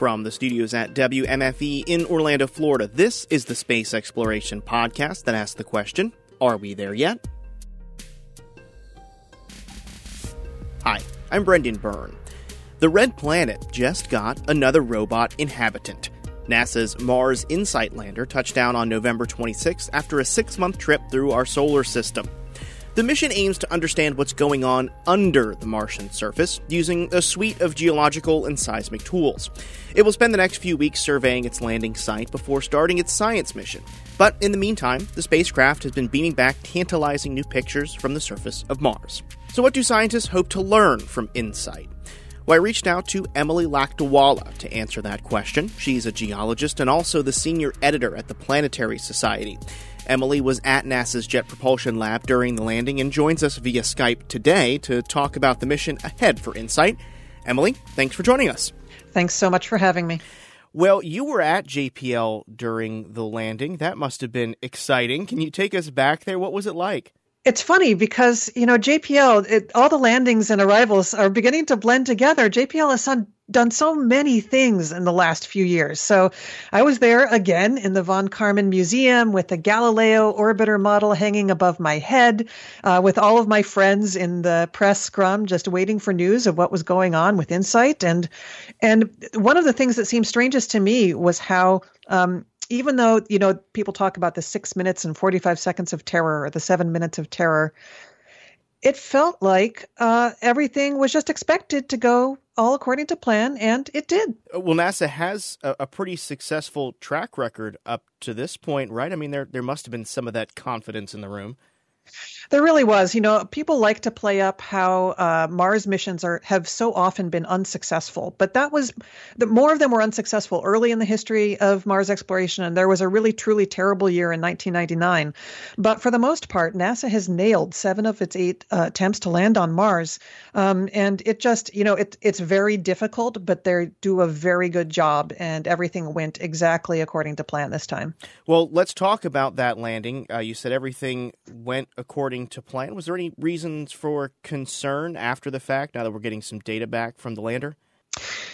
From the studios at WMFE in Orlando, Florida, this is the Space Exploration Podcast that asks the question Are we there yet? Hi, I'm Brendan Byrne. The Red Planet just got another robot inhabitant. NASA's Mars InSight lander touched down on November 26 after a six month trip through our solar system. The mission aims to understand what's going on under the Martian surface using a suite of geological and seismic tools. It will spend the next few weeks surveying its landing site before starting its science mission. But in the meantime, the spacecraft has been beaming back tantalizing new pictures from the surface of Mars. So, what do scientists hope to learn from InSight? Well, I reached out to Emily Lakdawalla to answer that question. She's a geologist and also the senior editor at the Planetary Society. Emily was at NASA's Jet Propulsion Lab during the landing and joins us via Skype today to talk about the mission ahead for InSight. Emily, thanks for joining us. Thanks so much for having me. Well, you were at JPL during the landing. That must have been exciting. Can you take us back there? What was it like? It's funny because, you know, JPL, it, all the landings and arrivals are beginning to blend together. JPL has done, done so many things in the last few years. So I was there again in the Von Karman Museum with the Galileo orbiter model hanging above my head, uh, with all of my friends in the press scrum just waiting for news of what was going on with InSight. And, and one of the things that seemed strangest to me was how um, even though you know people talk about the six minutes and 45 seconds of terror or the seven minutes of terror it felt like uh, everything was just expected to go all according to plan and it did. Uh, well nasa has a, a, pretty successful track record up to this point right? I mean there, there must have been some of that confidence in the room there really was. You know, people like to play up how uh, Mars missions are have so often been unsuccessful, but that was the more of them were unsuccessful early in the history of Mars exploration, and there was a really truly terrible year in 1999. But for the most part, NASA has nailed seven of its eight uh, attempts to land on Mars, um, and it just you know it, it's very difficult, but they do a very good job, and everything went exactly according to plan this time. Well, let's talk about that landing. Uh, you said everything went according to plan. Was there any reasons for concern after the fact, now that we're getting some data back from the lander?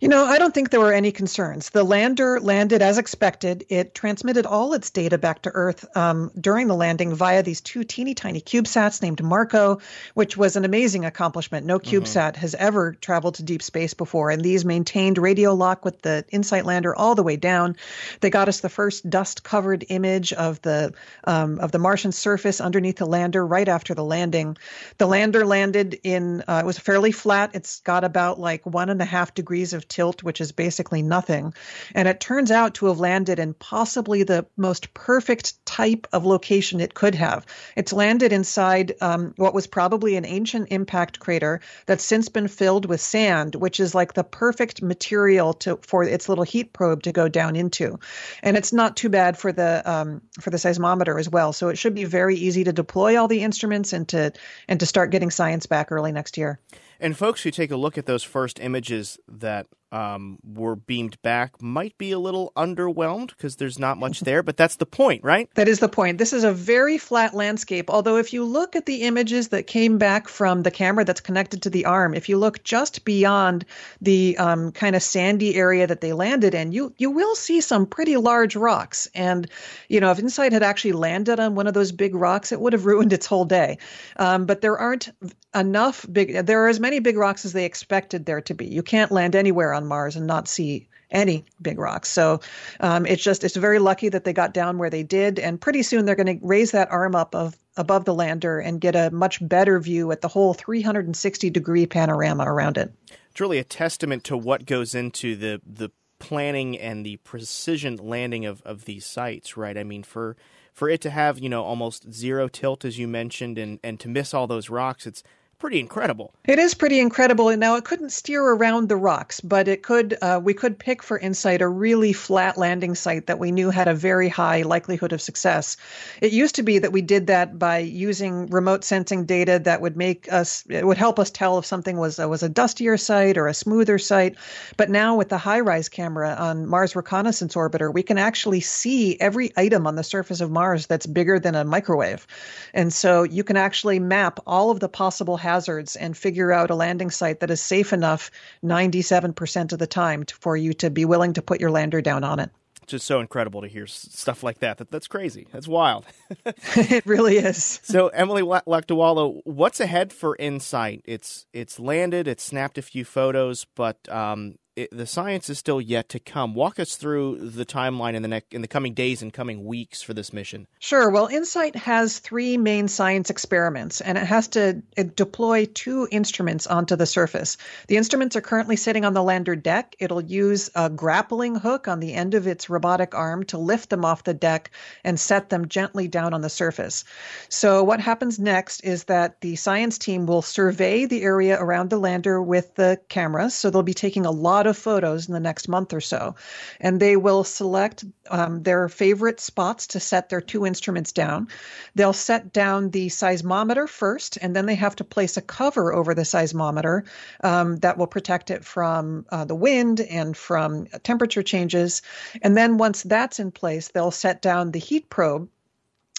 You know, I don't think there were any concerns. The lander landed as expected. It transmitted all its data back to Earth um, during the landing via these two teeny tiny CubeSats named MARCO, which was an amazing accomplishment. No mm-hmm. CubeSat mm-hmm. has ever traveled to deep space before, and these maintained radio lock with the InSight lander all the way down. They got us the first dust-covered image of the um, of the Martian surface underneath the lander right after the landing. The lander landed in uh, it was fairly flat. It's got about like one and a half degrees of tilt, which is basically nothing. And it turns out to have landed in possibly the most perfect type of location it could have. It's landed inside um, what was probably an ancient impact crater that's since been filled with sand, which is like the perfect material to for its little heat probe to go down into. And it's not too bad for the um, for the seismometer as well. So it should be very easy to deploy all the instruments and to and to start getting science back early next year. And folks who take a look at those first images that um, were beamed back might be a little underwhelmed because there's not much there, but that's the point, right? That is the point. This is a very flat landscape. Although, if you look at the images that came back from the camera that's connected to the arm, if you look just beyond the um, kind of sandy area that they landed in, you you will see some pretty large rocks. And you know, if InSight had actually landed on one of those big rocks, it would have ruined its whole day. Um, but there aren't enough big. There are as many big rocks as they expected there to be. You can't land anywhere on Mars and not see any big rocks. So um, it's just it's very lucky that they got down where they did, and pretty soon they're going to raise that arm up of above the lander and get a much better view at the whole 360 degree panorama around it. It's really a testament to what goes into the the planning and the precision landing of, of these sites, right? I mean, for for it to have you know almost zero tilt as you mentioned, and and to miss all those rocks, it's pretty incredible. It is pretty incredible. And now it couldn't steer around the rocks, but it could. Uh, we could pick for InSight a really flat landing site that we knew had a very high likelihood of success. It used to be that we did that by using remote sensing data that would make us. It would help us tell if something was uh, was a dustier site or a smoother site. But now with the HiRISE camera on Mars Reconnaissance Orbiter, we can actually see every item on the surface of Mars that's bigger than a microwave, and so you can actually map all of the possible hazards and figure out a landing site that is safe enough 97% of the time to, for you to be willing to put your lander down on it It's just so incredible to hear stuff like that. that that's crazy. That's wild. it really is. So, Emily Lakdawalla, what's ahead for Insight? It's it's landed. It's snapped a few photos, but um, it, the science is still yet to come. Walk us through the timeline in the next in the coming days and coming weeks for this mission. Sure. Well, InSight has three main science experiments, and it has to uh, deploy two instruments onto the surface. The instruments are currently sitting on the lander deck. It'll use a grappling hook on the end of its robotic arm to lift them off the deck and set them gently down on the surface. So, what happens next is that the science team will survey the area around the lander with the cameras. So, they'll be taking a lot of photos in the next month or so. And they will select um, their favorite spots to set their two instruments down. They'll set down the seismometer first, and then they have to place a cover over the seismometer um, that will protect it from uh, the wind and from temperature changes. And then once that's in place, they'll set down the heat probe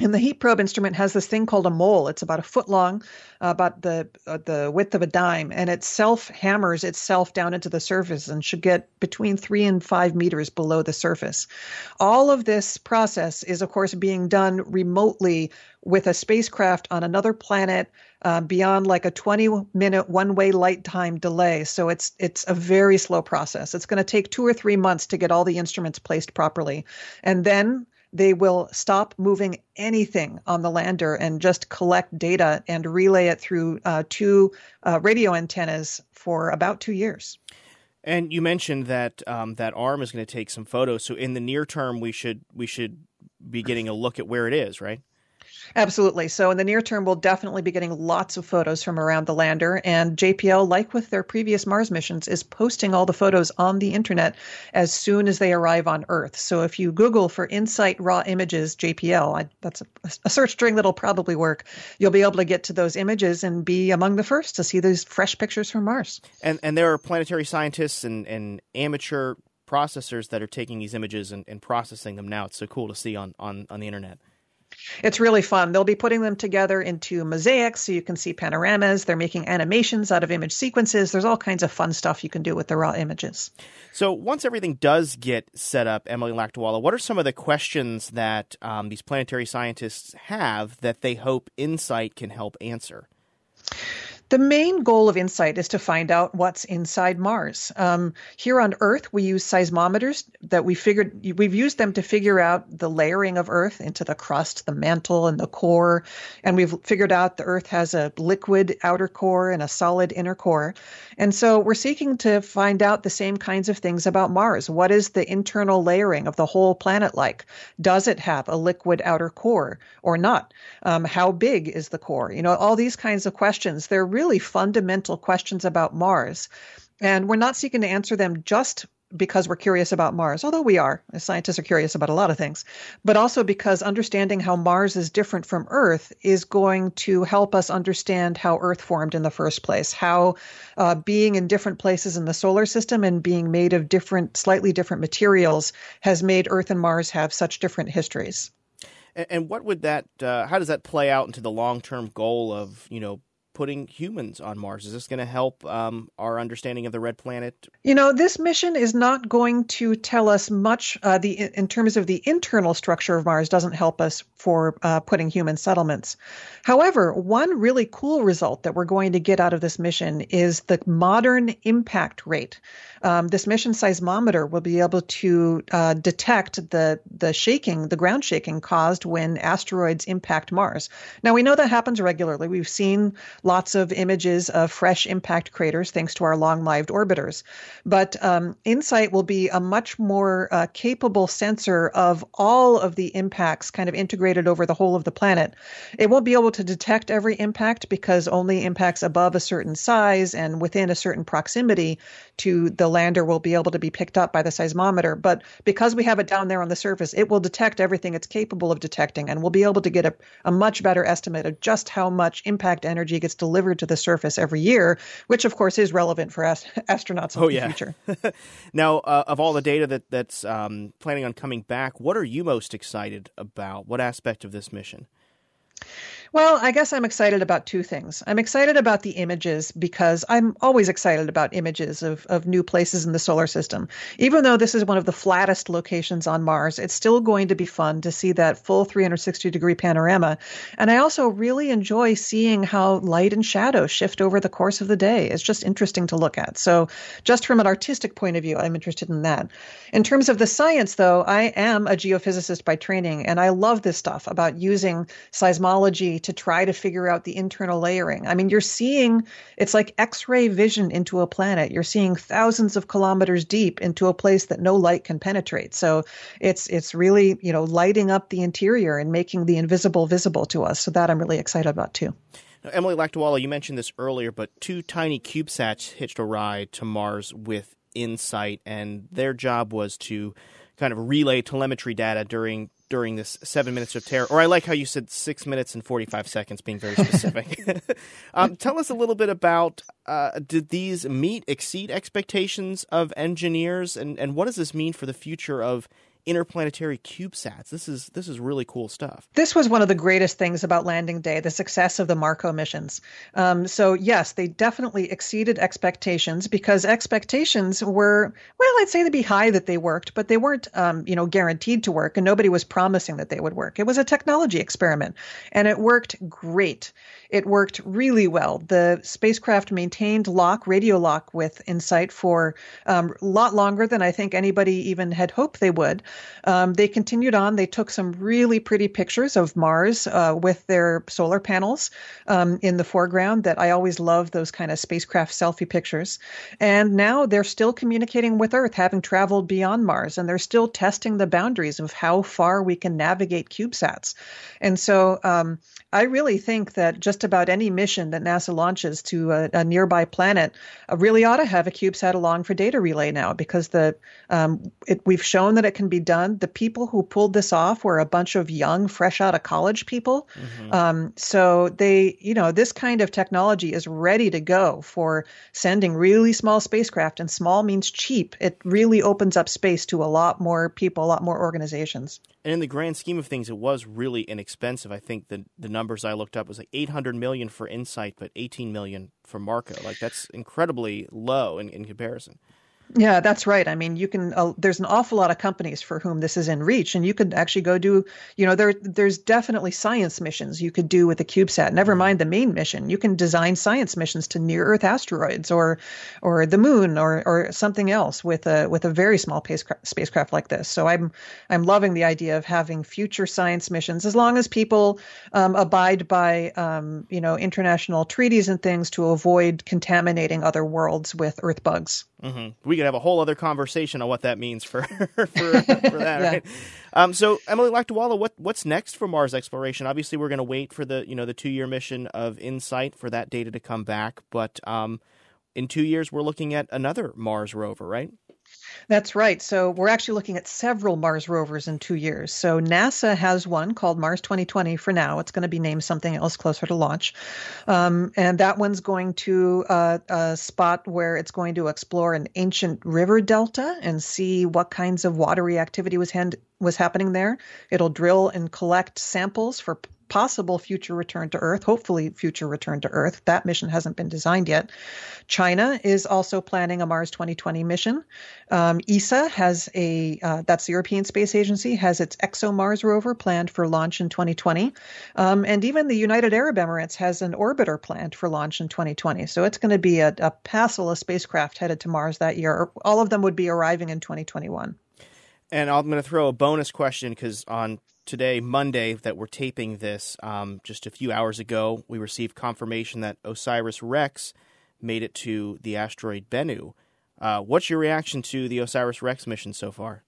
and the heat probe instrument has this thing called a mole. It's about a foot long, uh, about the uh, the width of a dime, and it self hammers itself down into the surface and should get between three and five meters below the surface. All of this process is, of course, being done remotely with a spacecraft on another planet uh, beyond like a 20 minute one way light time delay. So it's it's a very slow process. It's going to take two or three months to get all the instruments placed properly, and then they will stop moving anything on the lander and just collect data and relay it through uh, two uh, radio antennas for about two years. And you mentioned that um, that arm is going to take some photos. So in the near term, we should we should be getting a look at where it is, right? Absolutely. So in the near term, we'll definitely be getting lots of photos from around the lander. And JPL, like with their previous Mars missions, is posting all the photos on the internet as soon as they arrive on Earth. So if you Google for Insight Raw Images JPL, I, that's a, a search string that'll probably work. You'll be able to get to those images and be among the first to see those fresh pictures from Mars. And and there are planetary scientists and, and amateur processors that are taking these images and, and processing them now. It's so cool to see on, on, on the internet. It's really fun. They'll be putting them together into mosaics so you can see panoramas. They're making animations out of image sequences. There's all kinds of fun stuff you can do with the raw images. So once everything does get set up, Emily Lakdawalla, what are some of the questions that um, these planetary scientists have that they hope Insight can help answer? The main goal of InSight is to find out what's inside Mars. Um, here on Earth, we use seismometers that we figured we've used them to figure out the layering of Earth into the crust, the mantle, and the core. And we've figured out the Earth has a liquid outer core and a solid inner core. And so we're seeking to find out the same kinds of things about Mars. What is the internal layering of the whole planet like? Does it have a liquid outer core or not? Um, how big is the core? You know, all these kinds of questions. They're really fundamental questions about Mars. And we're not seeking to answer them just because we're curious about Mars, although we are. Scientists are curious about a lot of things, but also because understanding how Mars is different from Earth is going to help us understand how Earth formed in the first place, how uh, being in different places in the solar system and being made of different, slightly different materials has made Earth and Mars have such different histories. And, what would that? Uh, how does that play out into the long-term goal of you know putting humans on Mars? Is this going to help um, our understanding of the red planet? You know, this mission is not going to tell us much. Uh, the in terms of the internal structure of Mars, doesn't help us for uh, putting human settlements. However, one really cool result that we're going to get out of this mission is the modern impact rate. Um, this mission seismometer will be able to uh, detect the the shaking, the ground shaking caused when asteroids impact Mars. Now we know that happens regularly. We've seen lots of images of fresh impact craters thanks to our long lived orbiters. But um, InSight will be a much more uh, capable sensor of all of the impacts kind of integrated over the whole of the planet. It won't be able to detect every impact because only impacts above a certain size and within a certain proximity to the lander will be able to be picked up by the seismometer. But because we have it down there on the surface, it will detect everything it's capable of detecting and we'll be able to get a, a much better estimate of just how much impact energy gets delivered to the surface every year, which of course is relevant for ast- astronauts in oh, the yeah. future. now, uh, of all the data that that's um, planning on coming back, what are you most excited about? What aspect of this mission? Well, I guess I'm excited about two things. I'm excited about the images because I'm always excited about images of, of new places in the solar system. Even though this is one of the flattest locations on Mars, it's still going to be fun to see that full 360 degree panorama. And I also really enjoy seeing how light and shadow shift over the course of the day. It's just interesting to look at. So, just from an artistic point of view, I'm interested in that. In terms of the science, though, I am a geophysicist by training, and I love this stuff about using seismology to try to figure out the internal layering. I mean, you're seeing it's like X ray vision into a planet. You're seeing thousands of kilometers deep into a place that no light can penetrate. So it's it's really you know lighting up the interior and making the invisible visible to us. So that I'm really excited about too. Now, Emily Lakdawalla, you mentioned this earlier, but two tiny CubeSats hitched a ride to Mars with InSight, and their job was to kind of relay telemetry data during during this seven minutes of terror. Or I like how you said six minutes and 45 seconds, being very specific. um, tell us a little bit about uh, did these meet, exceed expectations of engineers? And, and what does this mean for the future of interplanetary CubeSats. This is this is really cool stuff. This was one of the greatest things about Landing Day, the success of the Marco missions. Um, so yes, they definitely exceeded expectations because expectations were well, I'd say they'd be high that they worked, but they weren't um, you know guaranteed to work, and nobody was promising that they would work. It was a technology experiment, and it worked great. It worked really well. The spacecraft maintained lock, radio lock with InSight for um, a lot longer than I think anybody even had hoped they would. Um, they continued on. They took some really pretty pictures of Mars uh, with their solar panels um, in the foreground. That I always love those kind of spacecraft selfie pictures. And now they're still communicating with Earth, having traveled beyond Mars, and they're still testing the boundaries of how far we can navigate CubeSats. And so um, I really think that just about any mission that NASA launches to a, a nearby planet uh, really ought to have a CubeSat along for data relay now because the um, it, we've shown that it can be done. The people who pulled this off were a bunch of young, fresh out of college people. Mm-hmm. Um, so they, you know, this kind of technology is ready to go for sending really small spacecraft, and small means cheap. It really opens up space to a lot more people, a lot more organizations. And in the grand scheme of things, it was really inexpensive. I think the the numbers I looked up was like 800 million for InSight, but 18 million for Marco. Like that's incredibly low in, in comparison. Yeah, that's right. I mean, you can. Uh, there's an awful lot of companies for whom this is in reach, and you could actually go do. You know, there there's definitely science missions you could do with the CubeSat. Never mm-hmm. mind the main mission. You can design science missions to near Earth asteroids or or the moon or or something else with a with a very small spacecraft, spacecraft like this. So I'm I'm loving the idea of having future science missions as long as people um, abide by um, you know international treaties and things to avoid contaminating other worlds with Earth bugs. Mm-hmm. We could have a whole other conversation on what that means for for, for that, yeah. right? Um, so, Emily Lakdawalla, what what's next for Mars exploration? Obviously, we're going to wait for the you know the two year mission of InSight for that data to come back, but um, in two years, we're looking at another Mars rover, right? That's right. So we're actually looking at several Mars rovers in two years. So NASA has one called Mars 2020 for now. It's going to be named something else closer to launch. Um, and that one's going to uh, a spot where it's going to explore an ancient river delta and see what kinds of watery activity was hand- was happening there. It'll drill and collect samples for possible future return to Earth, hopefully, future return to Earth. That mission hasn't been designed yet. China is also planning a Mars 2020 mission. Um, ESA has a, uh, that's the European Space Agency, has its ExoMars rover planned for launch in 2020. Um, and even the United Arab Emirates has an orbiter planned for launch in 2020. So it's going to be a, a passel of spacecraft headed to Mars that year. All of them would be arriving in 2021. And I'm going to throw a bonus question because on today, Monday, that we're taping this, um, just a few hours ago, we received confirmation that OSIRIS REx made it to the asteroid Bennu. Uh, what's your reaction to the OSIRIS REx mission so far?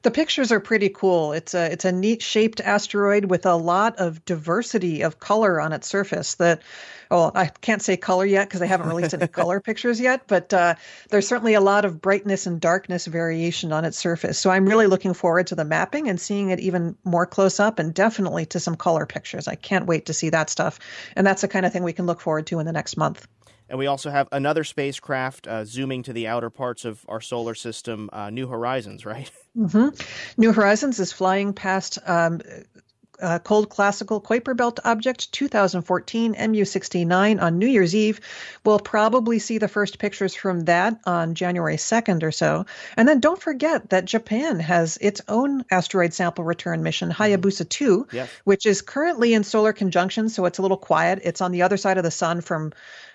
The pictures are pretty cool. It's a it's a neat shaped asteroid with a lot of diversity of color on its surface. That well, I can't say color yet because they haven't released any color pictures yet, but uh, there's certainly a lot of brightness and darkness variation on its surface. So I'm really looking forward to the mapping and seeing it even more close up, and definitely to some color pictures. I can't wait to see that stuff, and that's the kind of thing we can look forward to in the next month. And we also have another spacecraft uh, zooming to the outer parts of our solar system, uh, New Horizons, right? Mm-hmm. New Horizons is flying past um, uh, Cold Classical Kuiper Belt Object 2014 MU69 on New Year's Eve. We'll probably see the first pictures from that on January 2nd or so. And then don't forget that Japan has its own asteroid sample return mission, Hayabusa 2, yes. which is currently in solar conjunction, so it's a little quiet. It's on the other side of the sun from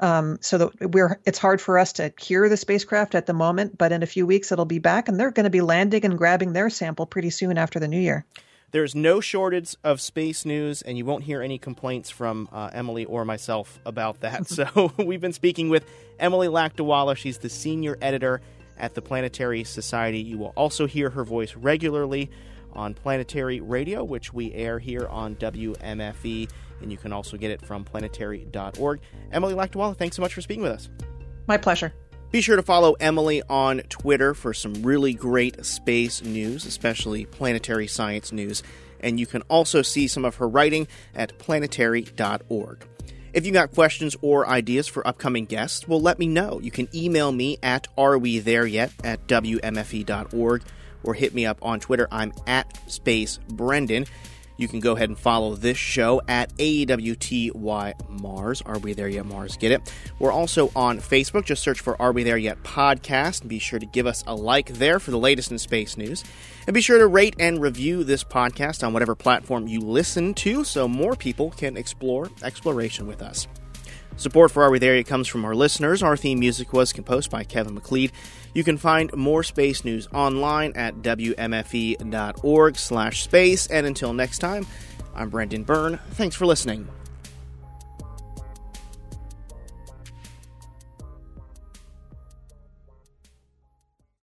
um, so that we're it's hard for us to hear the spacecraft at the moment, but in a few weeks it'll be back, and they're going to be landing and grabbing their sample pretty soon after the new year. There's no shortage of space news, and you won't hear any complaints from uh, Emily or myself about that. so we've been speaking with Emily Lakdawalla. She's the senior editor at the Planetary Society. You will also hear her voice regularly on Planetary Radio, which we air here on WMFE and you can also get it from planetary.org. Emily Lakdawalla, thanks so much for speaking with us. My pleasure. Be sure to follow Emily on Twitter for some really great space news, especially planetary science news. And you can also see some of her writing at planetary.org. If you got questions or ideas for upcoming guests, well, let me know. You can email me at arewethereyet at wmfe.org or hit me up on Twitter. I'm at Space Brendan. You can go ahead and follow this show at AWTY Mars. Are we there yet, Mars? Get it? We're also on Facebook. Just search for Are We There Yet podcast and be sure to give us a like there for the latest in space news. And be sure to rate and review this podcast on whatever platform you listen to so more people can explore exploration with us. Support for Are We There Yet comes from our listeners. Our theme music was composed by Kevin MacLeod. You can find more space news online at wmfe.org slash space. And until next time, I'm Brendan Byrne. Thanks for listening.